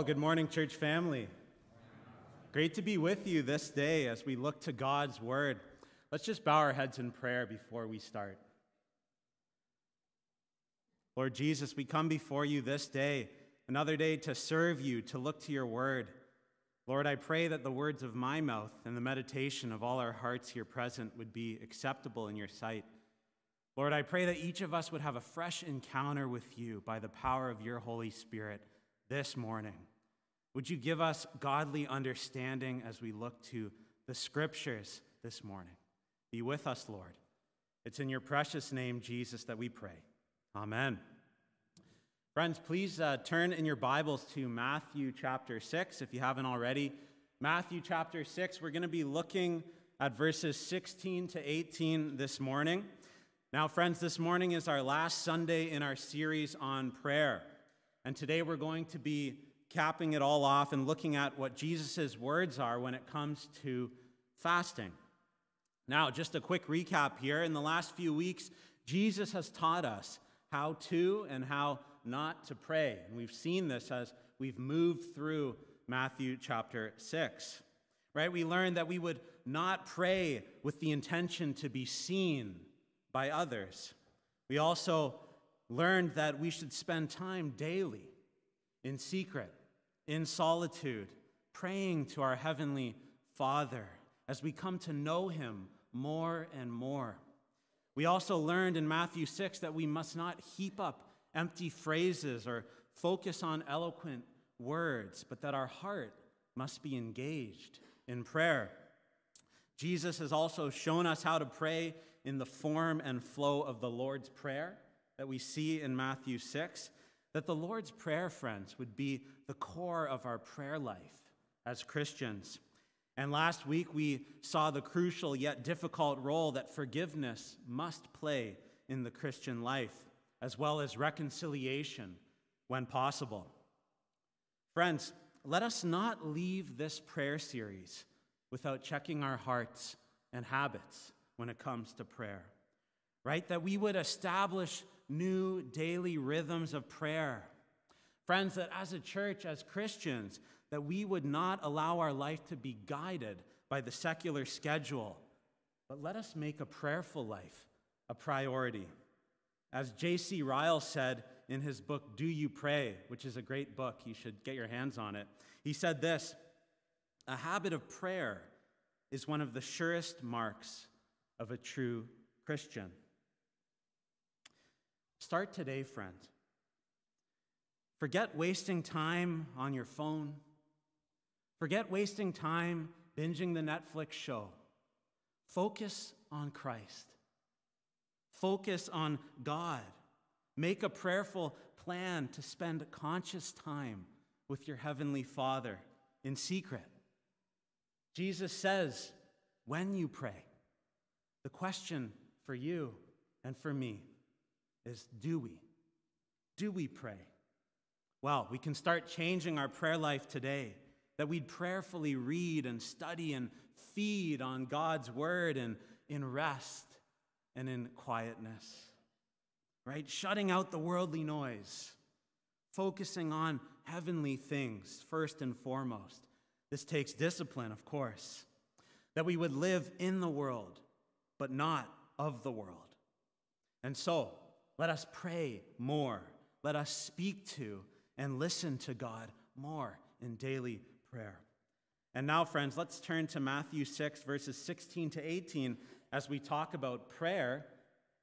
Well, good morning, church family. Great to be with you this day as we look to God's word. Let's just bow our heads in prayer before we start. Lord Jesus, we come before you this day, another day to serve you, to look to your word. Lord, I pray that the words of my mouth and the meditation of all our hearts here present would be acceptable in your sight. Lord, I pray that each of us would have a fresh encounter with you by the power of your Holy Spirit this morning. Would you give us godly understanding as we look to the scriptures this morning? Be with us, Lord. It's in your precious name, Jesus, that we pray. Amen. Friends, please uh, turn in your Bibles to Matthew chapter 6 if you haven't already. Matthew chapter 6, we're going to be looking at verses 16 to 18 this morning. Now, friends, this morning is our last Sunday in our series on prayer. And today we're going to be capping it all off and looking at what Jesus' words are when it comes to fasting. Now, just a quick recap here. In the last few weeks, Jesus has taught us how to and how not to pray. And we've seen this as we've moved through Matthew chapter 6. Right? We learned that we would not pray with the intention to be seen by others. We also learned that we should spend time daily in secret, in solitude, praying to our Heavenly Father as we come to know Him more and more. We also learned in Matthew 6 that we must not heap up empty phrases or focus on eloquent words, but that our heart must be engaged in prayer. Jesus has also shown us how to pray in the form and flow of the Lord's Prayer that we see in Matthew 6. That the Lord's Prayer, friends, would be the core of our prayer life as Christians. And last week we saw the crucial yet difficult role that forgiveness must play in the Christian life as well as reconciliation when possible. Friends, let us not leave this prayer series without checking our hearts and habits when it comes to prayer, right? That we would establish new daily rhythms of prayer. Friends, that as a church, as Christians, that we would not allow our life to be guided by the secular schedule, but let us make a prayerful life a priority. As J.C. Ryle said in his book, Do You Pray, which is a great book, you should get your hands on it, he said this A habit of prayer is one of the surest marks of a true Christian. Start today, friend. Forget wasting time on your phone. Forget wasting time binging the Netflix show. Focus on Christ. Focus on God. Make a prayerful plan to spend conscious time with your Heavenly Father in secret. Jesus says, when you pray, the question for you and for me is do we? Do we pray? Well, we can start changing our prayer life today, that we'd prayerfully read and study and feed on God's word and in rest and in quietness, right? Shutting out the worldly noise, focusing on heavenly things first and foremost. This takes discipline, of course, that we would live in the world, but not of the world. And so, let us pray more. Let us speak to and listen to God more in daily prayer. And now, friends, let's turn to Matthew 6, verses 16 to 18 as we talk about prayer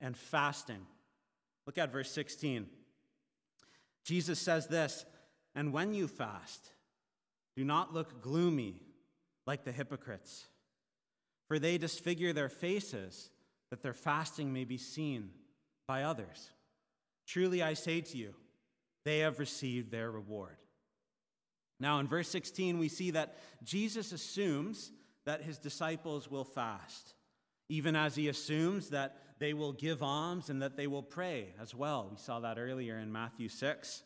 and fasting. Look at verse 16. Jesus says this, and when you fast, do not look gloomy like the hypocrites, for they disfigure their faces that their fasting may be seen by others. Truly I say to you, they have received their reward. Now, in verse 16, we see that Jesus assumes that his disciples will fast even as he assumes that they will give alms and that they will pray as well. We saw that earlier in Matthew 6.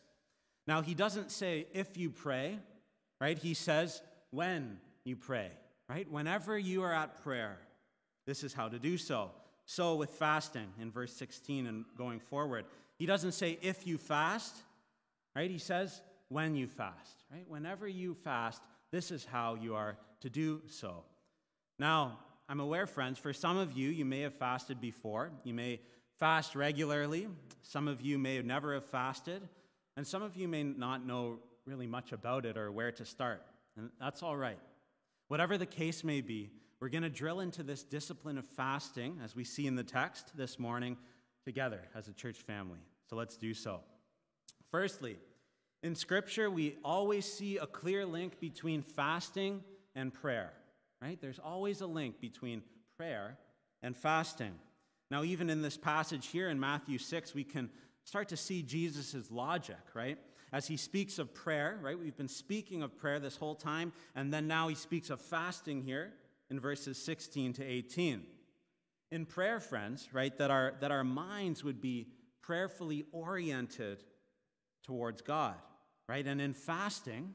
Now, he doesn't say if you pray, right? He says when you pray, right? Whenever you are at prayer, this is how to do so. So, with fasting in verse 16 and going forward, he doesn't say if you fast, right? He says when you fast, right? Whenever you fast, this is how you are to do so. Now, I'm aware, friends, for some of you, you may have fasted before. You may fast regularly. Some of you may never have fasted. And some of you may not know really much about it or where to start. And that's all right. Whatever the case may be, we're going to drill into this discipline of fasting, as we see in the text this morning, together as a church family. So let's do so. Firstly, in Scripture, we always see a clear link between fasting and prayer, right? There's always a link between prayer and fasting. Now, even in this passage here in Matthew 6, we can start to see Jesus' logic, right? As he speaks of prayer, right? We've been speaking of prayer this whole time, and then now he speaks of fasting here in verses 16 to 18. In prayer, friends, right, that our, that our minds would be prayerfully oriented towards God, right? And in fasting,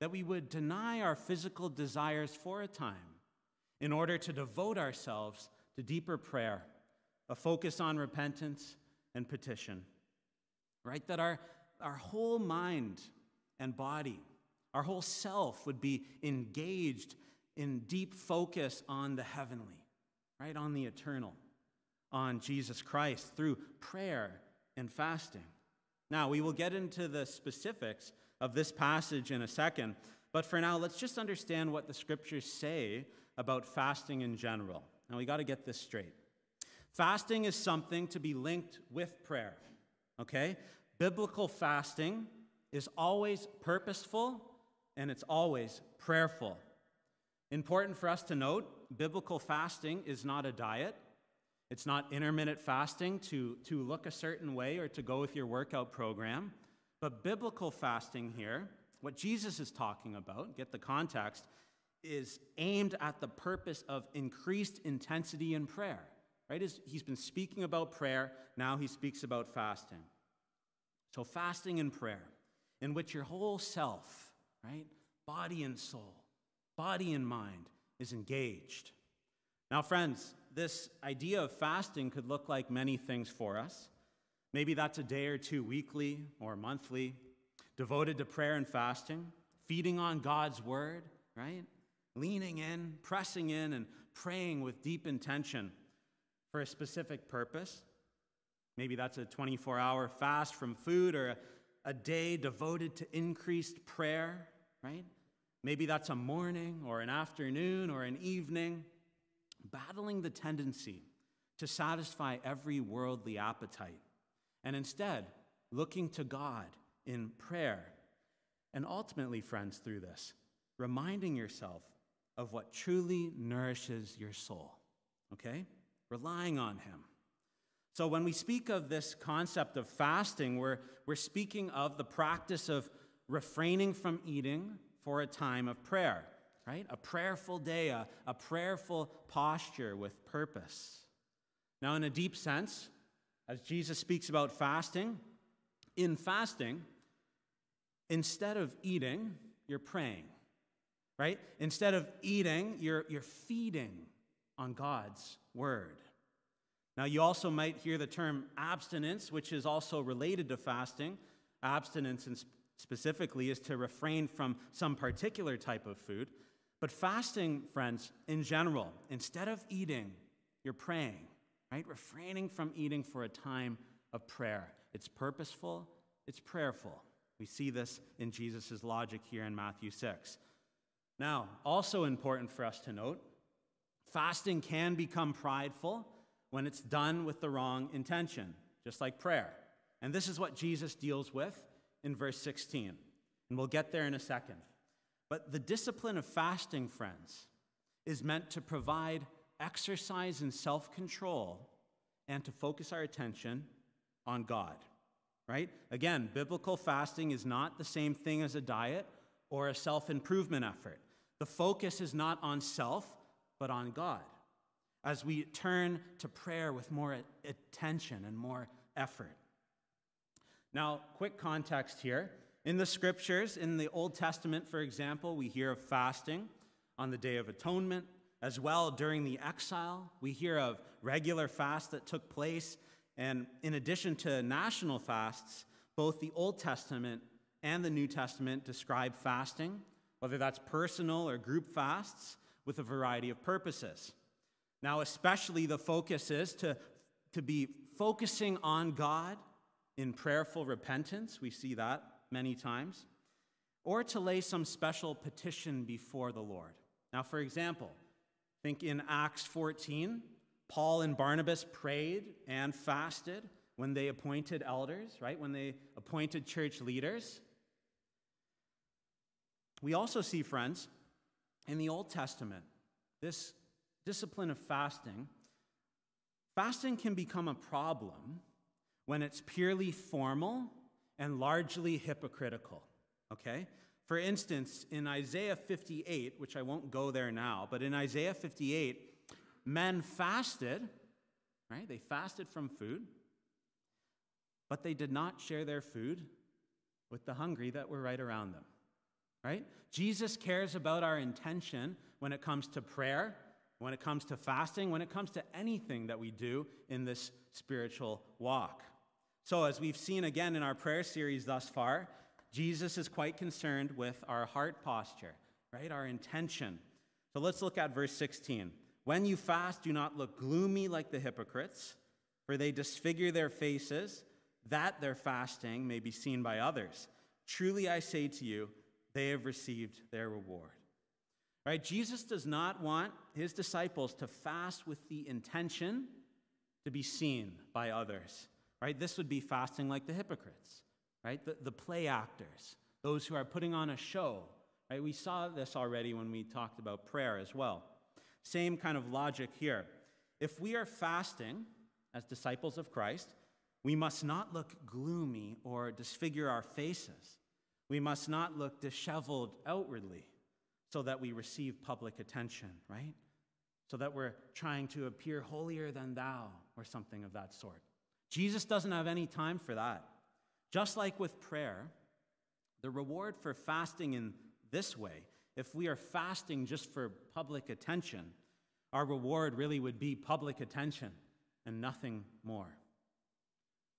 that we would deny our physical desires for a time in order to devote ourselves to deeper prayer a focus on repentance and petition. Right? That our, our whole mind and body, our whole self would be engaged in deep focus on the heavenly, right? On the eternal, on Jesus Christ through prayer and fasting. Now, we will get into the specifics of this passage in a second, but for now, let's just understand what the scriptures say about fasting in general. Now, we got to get this straight. Fasting is something to be linked with prayer, okay? Biblical fasting is always purposeful and it's always prayerful. Important for us to note biblical fasting is not a diet. It's not intermittent fasting to, to look a certain way or to go with your workout program. But biblical fasting here, what Jesus is talking about, get the context, is aimed at the purpose of increased intensity in prayer. Right? He's been speaking about prayer, now he speaks about fasting. So, fasting and prayer, in which your whole self, right, body and soul, body and mind, is engaged. Now, friends, this idea of fasting could look like many things for us. Maybe that's a day or two weekly or monthly, devoted to prayer and fasting, feeding on God's word, right? Leaning in, pressing in, and praying with deep intention for a specific purpose. Maybe that's a 24 hour fast from food or a, a day devoted to increased prayer, right? Maybe that's a morning or an afternoon or an evening, battling the tendency to satisfy every worldly appetite, and instead looking to God in prayer. And ultimately, friends, through this, reminding yourself of what truly nourishes your soul. Okay? relying on Him. So, when we speak of this concept of fasting, we're, we're speaking of the practice of refraining from eating for a time of prayer, right? A prayerful day, a, a prayerful posture with purpose. Now, in a deep sense, as Jesus speaks about fasting, in fasting, instead of eating, you're praying, right? Instead of eating, you're, you're feeding on God's word. Now, you also might hear the term abstinence, which is also related to fasting. Abstinence, specifically, is to refrain from some particular type of food. But fasting, friends, in general, instead of eating, you're praying, right? Refraining from eating for a time of prayer. It's purposeful, it's prayerful. We see this in Jesus' logic here in Matthew 6. Now, also important for us to note Fasting can become prideful when it's done with the wrong intention, just like prayer. And this is what Jesus deals with in verse 16. And we'll get there in a second. But the discipline of fasting, friends, is meant to provide exercise in self control and to focus our attention on God, right? Again, biblical fasting is not the same thing as a diet or a self improvement effort. The focus is not on self, but on God as we turn to prayer with more attention and more effort. Now, quick context here. In the scriptures, in the Old Testament, for example, we hear of fasting on the Day of Atonement. As well, during the exile, we hear of regular fasts that took place. And in addition to national fasts, both the Old Testament and the New Testament describe fasting, whether that's personal or group fasts, with a variety of purposes. Now, especially the focus is to, to be focusing on God in prayerful repentance. We see that many times. Or to lay some special petition before the Lord. Now, for example, think in Acts 14, Paul and Barnabas prayed and fasted when they appointed elders, right? When they appointed church leaders. We also see, friends, in the Old Testament, this discipline of fasting. Fasting can become a problem when it's purely formal and largely hypocritical, okay? For instance, in Isaiah 58, which I won't go there now, but in Isaiah 58, men fasted, right? They fasted from food, but they did not share their food with the hungry that were right around them, right? Jesus cares about our intention when it comes to prayer, when it comes to fasting, when it comes to anything that we do in this spiritual walk. So, as we've seen again in our prayer series thus far, Jesus is quite concerned with our heart posture, right? Our intention. So, let's look at verse 16. When you fast, do not look gloomy like the hypocrites, for they disfigure their faces that their fasting may be seen by others. Truly I say to you, they have received their reward. Right? Jesus does not want his disciples to fast with the intention to be seen by others. Right? This would be fasting like the hypocrites, right? The, the play actors, those who are putting on a show. Right? We saw this already when we talked about prayer as well. Same kind of logic here. If we are fasting as disciples of Christ, we must not look gloomy or disfigure our faces. We must not look disheveled outwardly so that we receive public attention, right? So that we're trying to appear holier than thou or something of that sort. Jesus doesn't have any time for that. Just like with prayer, the reward for fasting in this way, if we are fasting just for public attention, our reward really would be public attention and nothing more.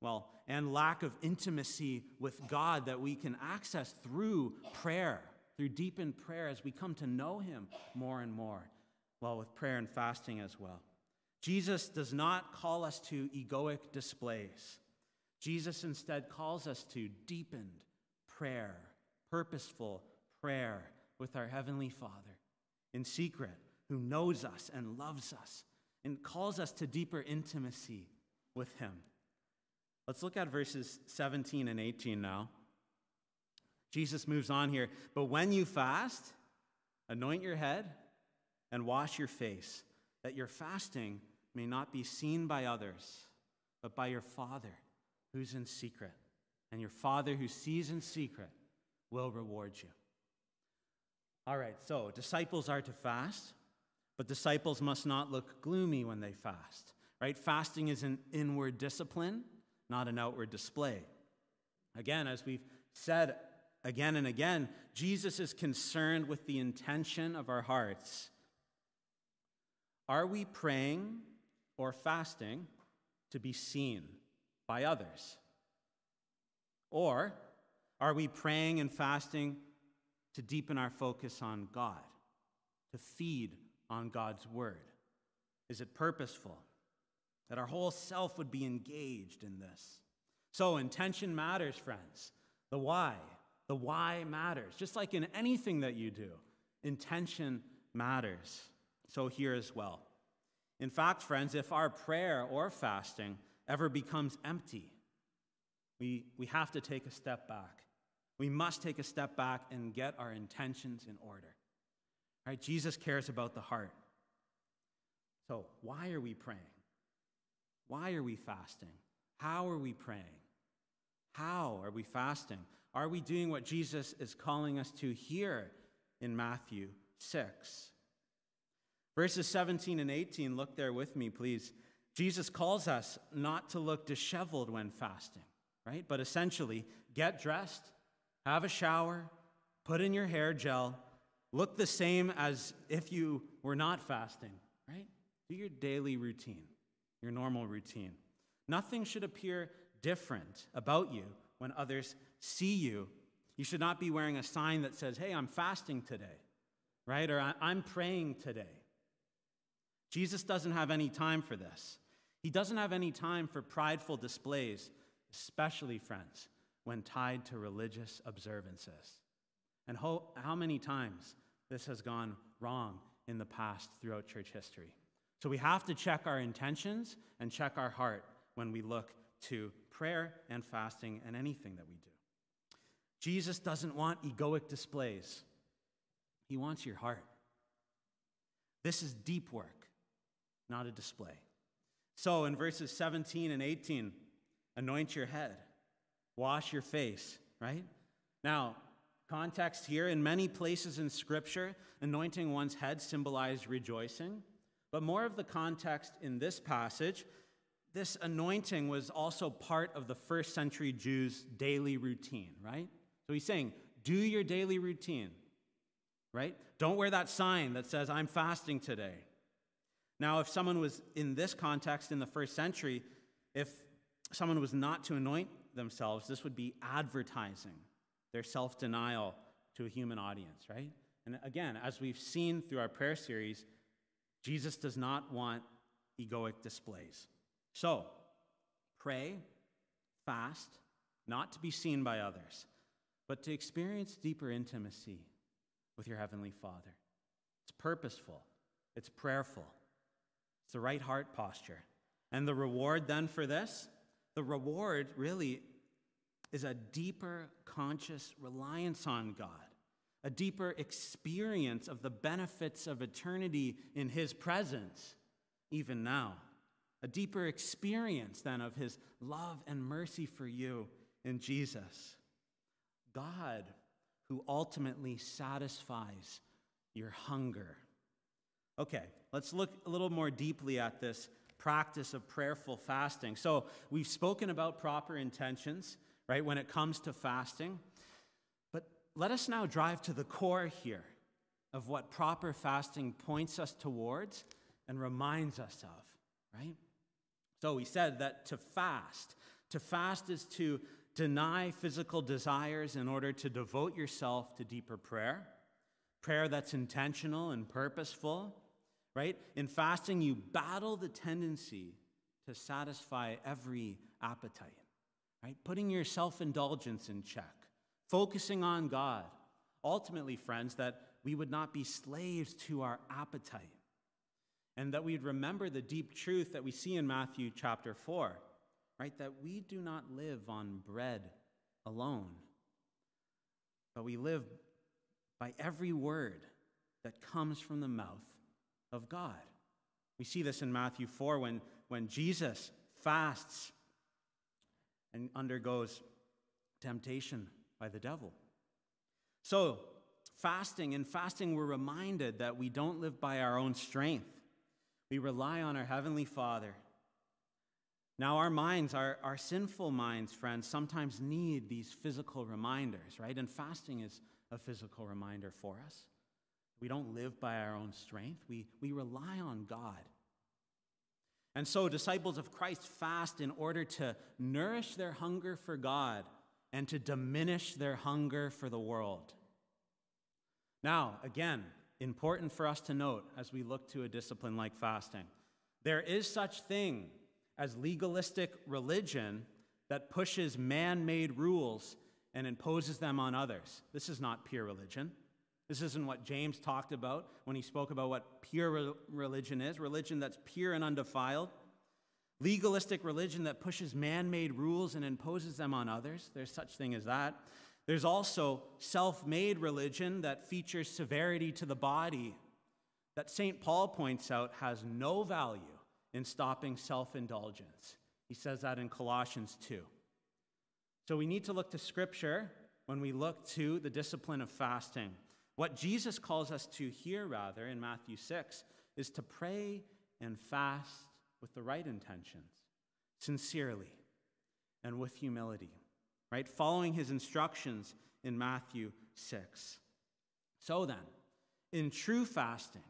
Well, and lack of intimacy with God that we can access through prayer, through deepened prayer as we come to know Him more and more. Well, with prayer and fasting as well. Jesus does not call us to egoic displays. Jesus instead calls us to deepened prayer, purposeful prayer with our Heavenly Father in secret, who knows us and loves us and calls us to deeper intimacy with Him. Let's look at verses 17 and 18 now. Jesus moves on here. But when you fast, anoint your head and wash your face, that your fasting may not be seen by others, but by your Father who's in secret. And your Father who sees in secret will reward you. All right, so disciples are to fast, but disciples must not look gloomy when they fast, right? Fasting is an inward discipline not an outward display. Again, as we've said again and again, Jesus is concerned with the intention of our hearts. Are we praying or fasting to be seen by others? Or are we praying and fasting to deepen our focus on God, to feed on God's word? Is it purposeful? that our whole self would be engaged in this. So, intention matters, friends. The why. The why matters. Just like in anything that you do, intention matters. So, here as well. In fact, friends, if our prayer or fasting ever becomes empty, we, we have to take a step back. We must take a step back and get our intentions in order. Right? Jesus cares about the heart. So, why are we praying? Why are we fasting? How are we praying? How are we fasting? Are we doing what Jesus is calling us to here in Matthew 6? Verses 17 and 18, look there with me, please. Jesus calls us not to look disheveled when fasting, right? But essentially, get dressed, have a shower, put in your hair gel, look the same as if you were not fasting, right? Do your daily routine your normal routine. Nothing should appear different about you when others see you You should not be wearing a sign that says, Hey, I'm fasting today, right? Or I'm praying today. Jesus doesn't have any time for this. He doesn't have any time for prideful displays, especially, friends, when tied to religious observances. And how, how many times this has gone wrong in the past throughout church history. So we have to check our intentions and check our heart when we look to prayer and fasting and anything that we do. Jesus doesn't want egoic displays, He wants your heart. This is deep work, not a display. So in verses 17 and 18, anoint your head, wash your face, right? Now, context here in many places in Scripture, anointing one's head symbolized rejoicing. But more of the context in this passage, this anointing was also part of the first century Jews' daily routine, right? So he's saying, do your daily routine, right? Don't wear that sign that says, I'm fasting today. Now, if someone was in this context in the first century, if someone was not to anoint themselves, this would be advertising their self denial to a human audience, right? And again, as we've seen through our prayer series, Jesus does not want egoic displays. So, pray, fast, not to be seen by others but to experience deeper intimacy with your Heavenly Father. It's purposeful, it's prayerful, it's the right heart posture. And the reward then for this? The reward really is a deeper conscious reliance on God, a deeper experience of the benefits of eternity in His presence, even now. A deeper experience then of His love and mercy for you in Jesus. God who ultimately satisfies your hunger. Okay, let's look a little more deeply at this practice of prayerful fasting. So, we've spoken about proper intentions, right, when it comes to fasting. But let us now drive to the core here of what proper fasting points us towards and reminds us of, right? So, we said that to fast, to fast is to deny physical desires in order to devote yourself to deeper prayer, prayer that's intentional and purposeful, right? In fasting, you battle the tendency to satisfy every appetite, right? Putting your self indulgence in check, focusing on God. Ultimately, friends, that we would not be slaves to our appetite and that we'd remember the deep truth that we see in Matthew chapter 4 right? That we do not live on bread alone, but we live by every word that comes from the mouth of God. We see this in Matthew 4 when, when Jesus fasts and undergoes temptation by the devil. So, fasting, in fasting, we're reminded that we don't live by our own strength. We rely on our Heavenly Father now, our minds, our, our sinful minds, friends, sometimes need these physical reminders, right? And fasting is a physical reminder for us. We don't live by our own strength, we, we rely on God. And so, disciples of Christ fast in order to nourish their hunger for God and to diminish their hunger for the world. Now, again, important for us to note as we look to a discipline like fasting, there is such thing as legalistic religion that pushes man made rules and imposes them on others. This is not pure religion. This isn't what James talked about when he spoke about what pure religion is religion that's pure and undefiled. Legalistic religion that pushes man made rules and imposes them on others. There's such thing as that. There's also self made religion that features severity to the body, that St. Paul points out has no value in stopping self indulgence. He says that in Colossians 2. So we need to look to Scripture when we look to the discipline of fasting. What Jesus calls us to here, rather, in Matthew 6, is to pray and fast with the right intentions, sincerely, and with humility, right? Following his instructions in Matthew 6. So then, in true fasting,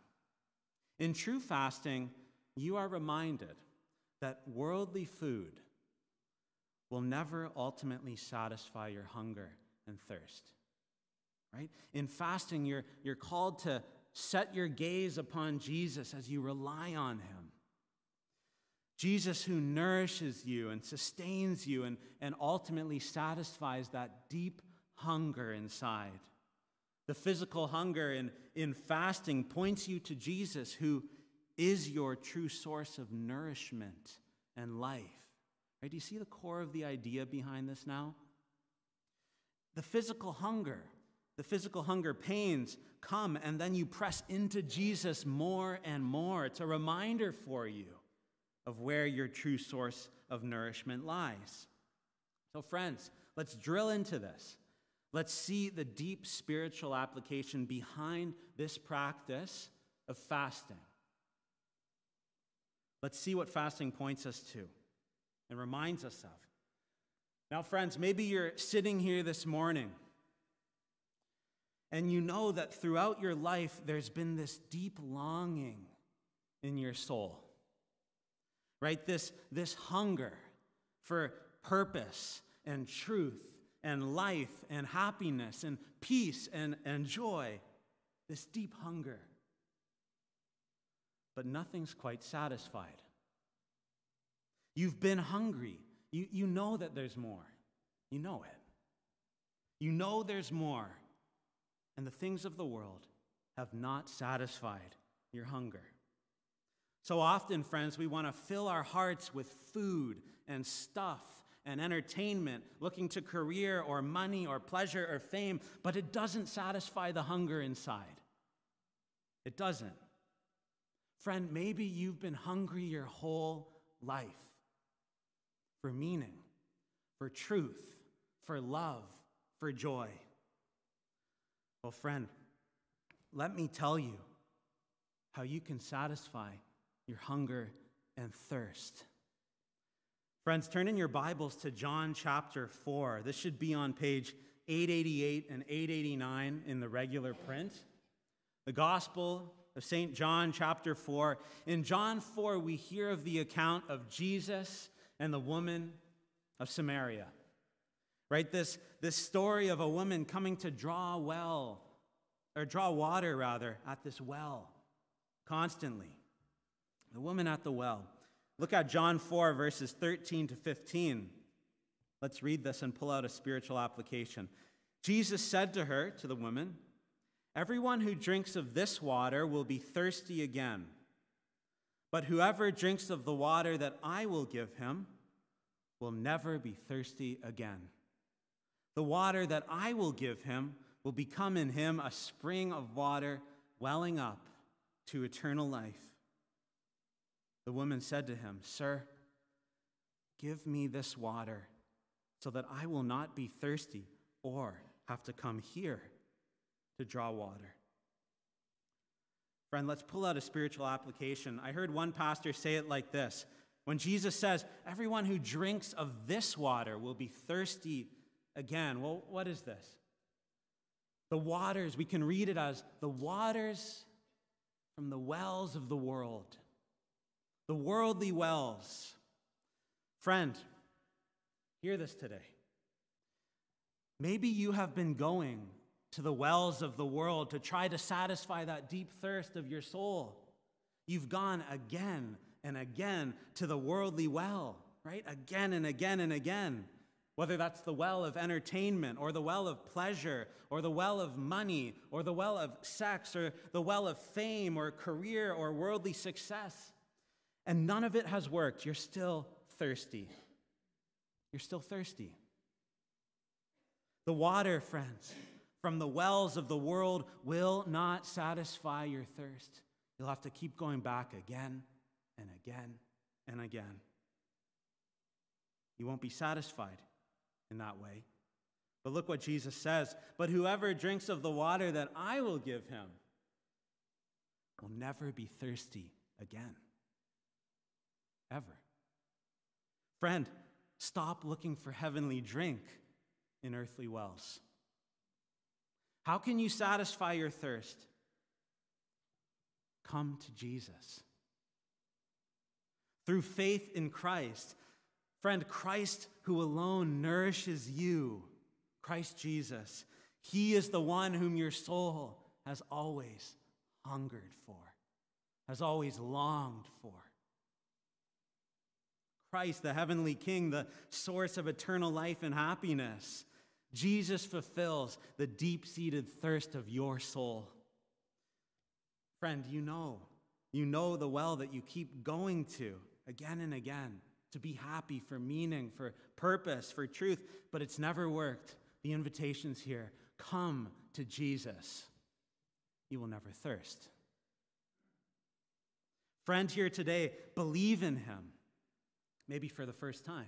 in true fasting, you are reminded that worldly food will never ultimately satisfy your hunger and thirst. Right? In fasting, you're, you're called to set your gaze upon Jesus as you rely on him. Jesus, who nourishes you and sustains you and, and ultimately satisfies that deep hunger inside. The physical hunger in, in fasting points you to Jesus, who is your true source of nourishment and life. Right? Do you see the core of the idea behind this now? The physical hunger, the physical hunger pains come, and then you press into Jesus more and more. It's a reminder for you of where your true source of nourishment lies. So, friends, let's drill into this. Let's see the deep spiritual application behind this practice of fasting. Let's see what fasting points us to and reminds us of. Now, friends, maybe you're sitting here this morning and you know that throughout your life there's been this deep longing in your soul right? This, this hunger for purpose and truth and life and happiness and peace and, and joy, this deep hunger. But nothing's quite satisfied. You've been hungry. You, you know that there's more. You know it. You know there's more. And the things of the world have not satisfied your hunger. So often, friends, we want to fill our hearts with food and stuff and entertainment, looking to career or money or pleasure or fame, but it doesn't satisfy the hunger inside. It doesn't. Friend, maybe you've been hungry your whole life for meaning, for truth, for love, for joy. Well, friend, let me tell you how you can satisfy your hunger and thirst. Friends, turn in your Bibles to John chapter 4. This should be on page 888 and 889 in the regular print. The Gospel of St. John, chapter 4. In John 4, we hear of the account of Jesus and the woman of Samaria. Right? This, this story of a woman coming to draw well, or draw water rather, at this well constantly. The woman at the well. Look at John 4, verses 13 to 15. Let's read this and pull out a spiritual application. Jesus said to her, to the woman, Everyone who drinks of this water will be thirsty again. But whoever drinks of the water that I will give him will never be thirsty again. The water that I will give him will become in him a spring of water welling up to eternal life. The woman said to him, Sir, give me this water so that I will not be thirsty or have to come here to draw water. Friend, let's pull out a spiritual application. I heard one pastor say it like this When Jesus says, Everyone who drinks of this water will be thirsty again. Well, what is this? The waters, we can read it as the waters from the wells of the world the worldly wells. Friend, hear this today. Maybe you have been going to the wells of the world to try to satisfy that deep thirst of your soul. You've gone again and again to the worldly well, right? Again and again and again. Whether that's the well of entertainment or the well of pleasure or the well of money or the well of sex or the well of fame or career or worldly success and none of it has worked, you're still thirsty. You're still thirsty. The water, friends, from the wells of the world will not satisfy your thirst. You'll have to keep going back again and again and again. You won't be satisfied in that way. But look what Jesus says. But whoever drinks of the water that I will give him will never be thirsty again ever. Friend, stop looking for heavenly drink in earthly wells. How can you satisfy your thirst? Come to Jesus. Through faith in Christ, friend, Christ who alone nourishes you, Christ Jesus, He is the one whom your soul has always hungered for, has always longed for. Christ, the heavenly King, the source of eternal life and happiness. Jesus fulfills the deep seated thirst of your soul. Friend, you know, you know the well that you keep going to again and again to be happy, for meaning, for purpose, for truth, but it's never worked. The invitation's here come to Jesus. You will never thirst. Friend, here today, believe in him, maybe for the first time.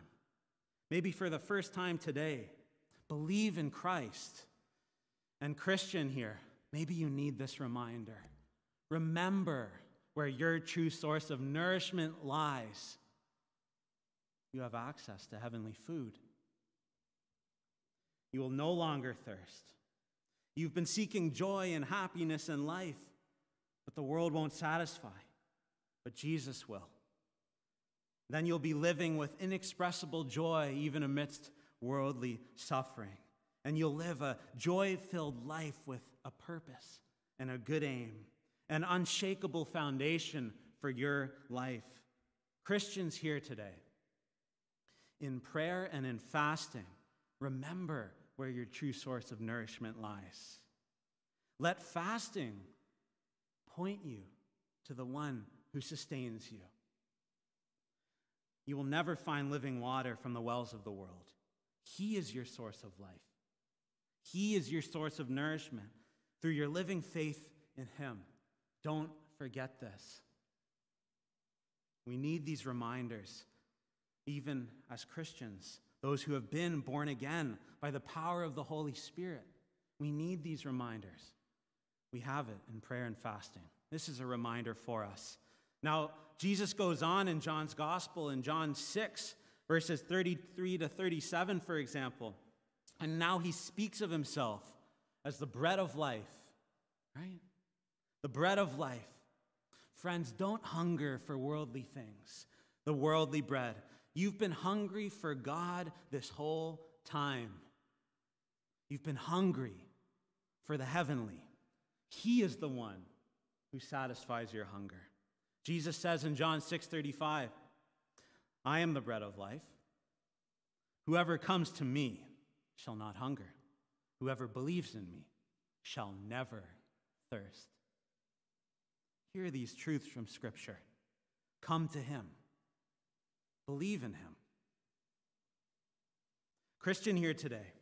Maybe for the first time today, believe in Christ. And, Christian, here, maybe you need this reminder. Remember where your true source of nourishment lies you have access to heavenly food. You will no longer thirst. You've been seeking joy and happiness in life, but the world won't satisfy, but Jesus will. Then you'll be living with inexpressible joy even amidst worldly suffering. And you'll live a joy filled life with a purpose and a good aim, an unshakable foundation for your life. Christians here today, in prayer and in fasting, remember where your true source of nourishment lies. Let fasting point you to the one who sustains you. You will never find living water from the wells of the world. He is your source of life. He is your source of nourishment through your living faith in Him. Don't forget this. We need these reminders even as Christians, those who have been born again by the power of the Holy Spirit. We need these reminders. We have it in prayer and fasting. This is a reminder for us. Now, Jesus goes on in John's Gospel in John 6, verses 33 to 37, for example. And now he speaks of himself as the bread of life, right? The bread of life. Friends, don't hunger for worldly things, the worldly bread. You've been hungry for God this whole time. You've been hungry for the heavenly. He is the one who satisfies your hunger. Jesus says in John 6:35, I am the bread of life. Whoever comes to me shall not hunger. Whoever believes in me shall never thirst. Hear these truths from Scripture. Come to him. Believe in him. Christian here today,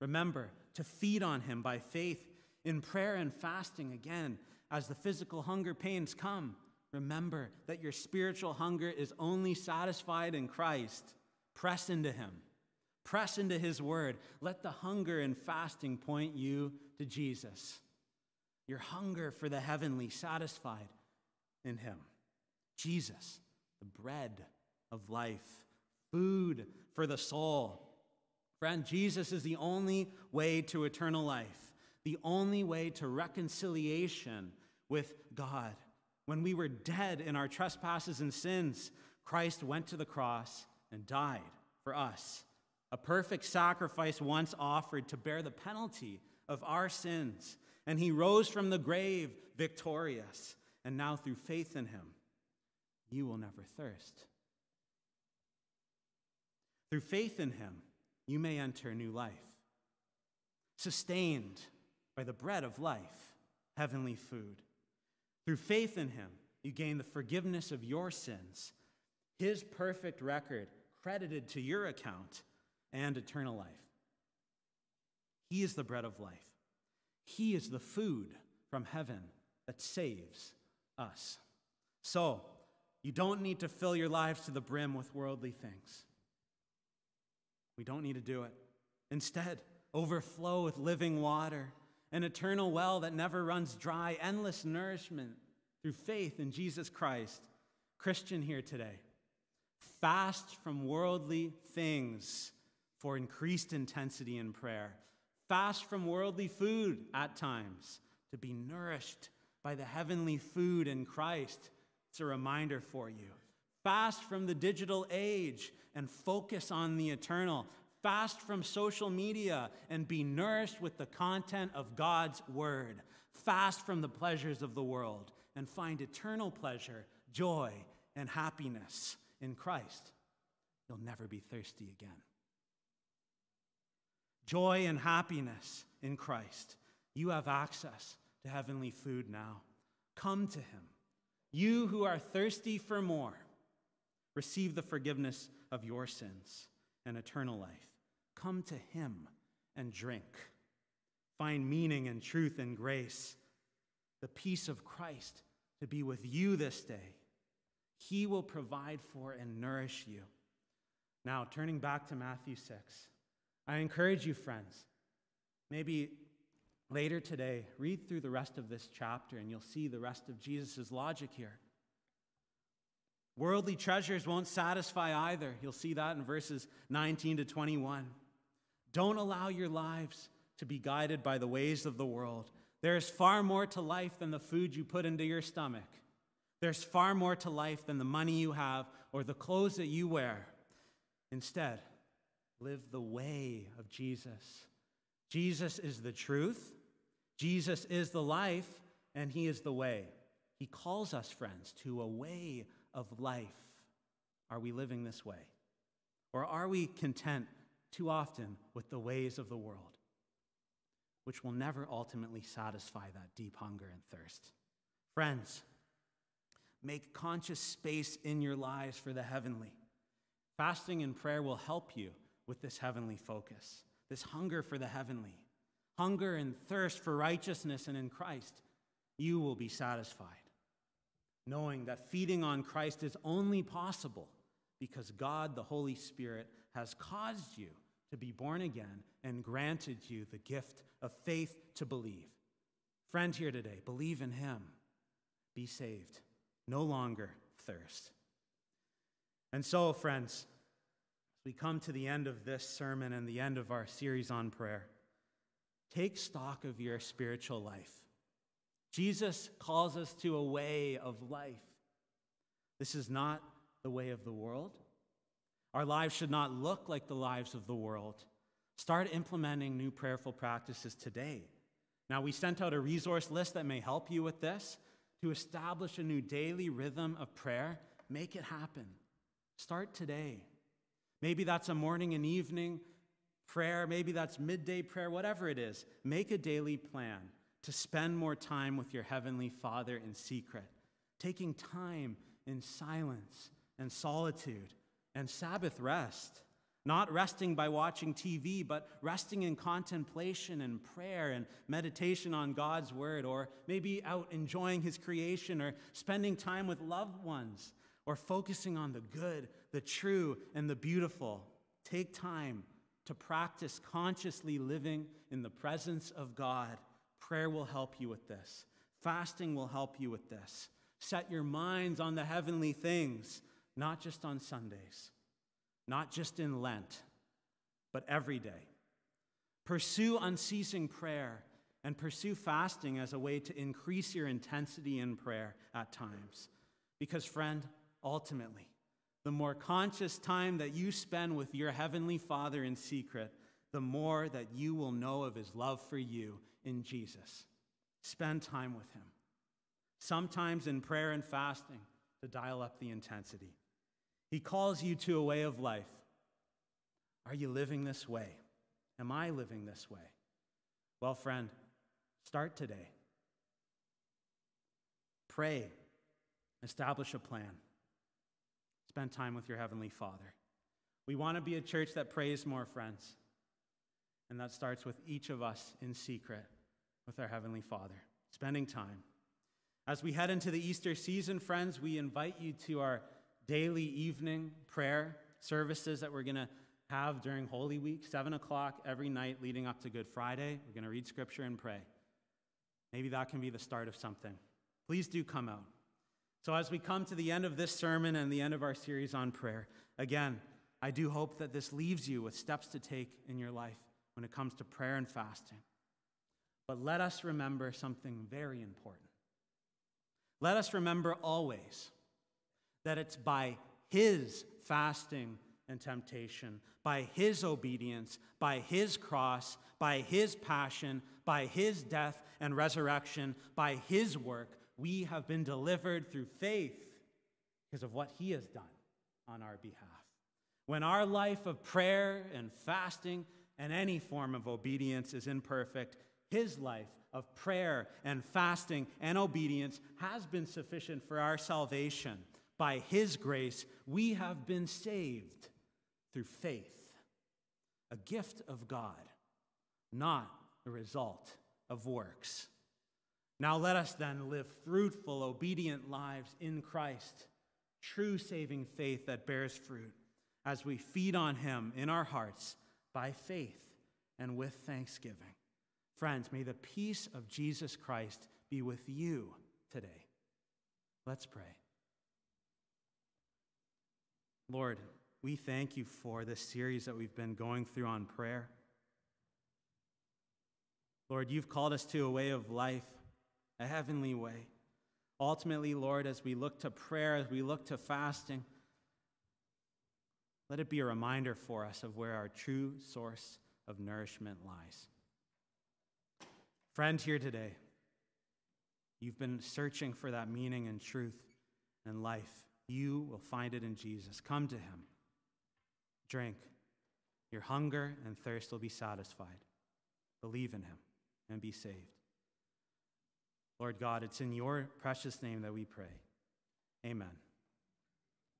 remember to feed on him by faith in prayer and fasting again as the physical hunger pains come. Remember that your spiritual hunger is only satisfied in Christ. Press into him. Press into his word. Let the hunger and fasting point you to Jesus. Your hunger for the heavenly satisfied in him. Jesus, the bread of life, food for the soul. Friend, Jesus is the only way to eternal life, the only way to reconciliation with God. When we were dead in our trespasses and sins, Christ went to the cross and died for us. A perfect sacrifice once offered to bear the penalty of our sins. And he rose from the grave victorious. And now, through faith in him, you will never thirst. Through faith in him, you may enter new life, sustained by the bread of life, heavenly food. Through faith in him, you gain the forgiveness of your sins, his perfect record credited to your account, and eternal life. He is the bread of life. He is the food from heaven that saves us. So, you don't need to fill your lives to the brim with worldly things. We don't need to do it. Instead, overflow with living water, an eternal well that never runs dry, endless nourishment through faith in Jesus Christ. Christian here today, fast from worldly things for increased intensity in prayer. Fast from worldly food at times to be nourished by the heavenly food in Christ. It's a reminder for you. Fast from the digital age and focus on the eternal. Fast from social media and be nourished with the content of God's word. Fast from the pleasures of the world and find eternal pleasure, joy, and happiness in Christ. You'll never be thirsty again. Joy and happiness in Christ. You have access to heavenly food now. Come to Him. You who are thirsty for more, receive the forgiveness of your sins and eternal life. Come to Him and drink. Find meaning and truth and grace, the peace of Christ to be with you this day. He will provide for and nourish you. Now, turning back to Matthew 6, I encourage you, friends, maybe later today, read through the rest of this chapter and you'll see the rest of Jesus' logic here. Worldly treasures won't satisfy either. You'll see that in verses 19 to 21. Don't allow your lives to be guided by the ways of the world. There is far more to life than the food you put into your stomach. There's far more to life than the money you have or the clothes that you wear. Instead, live the way of Jesus. Jesus is the truth, Jesus is the life, and He is the way. He calls us, friends, to a way of life. Are we living this way? Or are we content too often with the ways of the world, which will never ultimately satisfy that deep hunger and thirst? Friends, make conscious space in your lives for the heavenly. Fasting and prayer will help you with this heavenly focus, this hunger for the heavenly, hunger and thirst for righteousness and in Christ. You will be satisfied, knowing that feeding on Christ is only possible because God, the Holy Spirit, has caused you to be born again and granted you the gift of faith to believe. Friend here today, believe in Him, be saved, no longer thirst. And so, friends, as we come to the end of this sermon and the end of our series on prayer, take stock of your spiritual life. Jesus calls us to a way of life. This is not the way of the world. Our lives should not look like the lives of the world. Start implementing new prayerful practices today. Now, we sent out a resource list that may help you with this to establish a new daily rhythm of prayer. Make it happen. Start today. Maybe that's a morning and evening prayer, maybe that's midday prayer, whatever it is. Make a daily plan to spend more time with your Heavenly Father in secret, taking time in silence and solitude and Sabbath rest. Not resting by watching TV, but resting in contemplation and prayer and meditation on God's word, or maybe out enjoying His creation, or spending time with loved ones, or focusing on the good, the true, and the beautiful. Take time to practice consciously living in the presence of God. Prayer will help you with this, fasting will help you with this. Set your minds on the heavenly things not just on Sundays, not just in Lent, but every day. Pursue unceasing prayer and pursue fasting as a way to increase your intensity in prayer at times. Because, friend, ultimately, the more conscious time that you spend with your Heavenly Father in secret, the more that you will know of His love for you in Jesus. Spend time with Him, sometimes in prayer and fasting to dial up the intensity. He calls you to a way of life. Are you living this way? Am I living this way? Well, friend, start today. Pray, establish a plan, spend time with your Heavenly Father. We want to be a church that prays more, friends. And that starts with each of us in secret with our Heavenly Father, spending time. As we head into the Easter season, friends, we invite you to our daily evening prayer services that we're going to have during Holy Week, 7 o'clock every night leading up to Good Friday. We're going to read scripture and pray. Maybe that can be the start of something. Please do come out. So, as we come to the end of this sermon and the end of our series on prayer, again, I do hope that this leaves you with steps to take in your life when it comes to prayer and fasting. But let us remember something very important. Let us remember always that it's by His fasting and temptation, by his obedience, by his cross, by his passion, by his death and resurrection, by his work, we have been delivered through faith because of what he has done on our behalf. When our life of prayer and fasting and any form of obedience is imperfect, his life of prayer and fasting and obedience has been sufficient for our salvation. By his grace, we have been saved through faith, a gift of God, not the result of works. Now let us then live fruitful, obedient lives in Christ, true saving faith that bears fruit, as we feed on him in our hearts by faith and with thanksgiving. Friends, may the peace of Jesus Christ be with you today. Let's pray. Lord, we thank you for this series that we've been going through on prayer. Lord, you've called us to a way of life, a heavenly way. Ultimately, Lord, as we look to prayer, as we look to fasting, let it be a reminder for us of where our true source of nourishment lies. Friend, here today, you've been searching for that meaning and truth and life. You will find it in Jesus. Come to him. Drink. Your hunger and thirst will be satisfied. Believe in him and be saved. Lord God, it's in your precious name that we pray. Amen.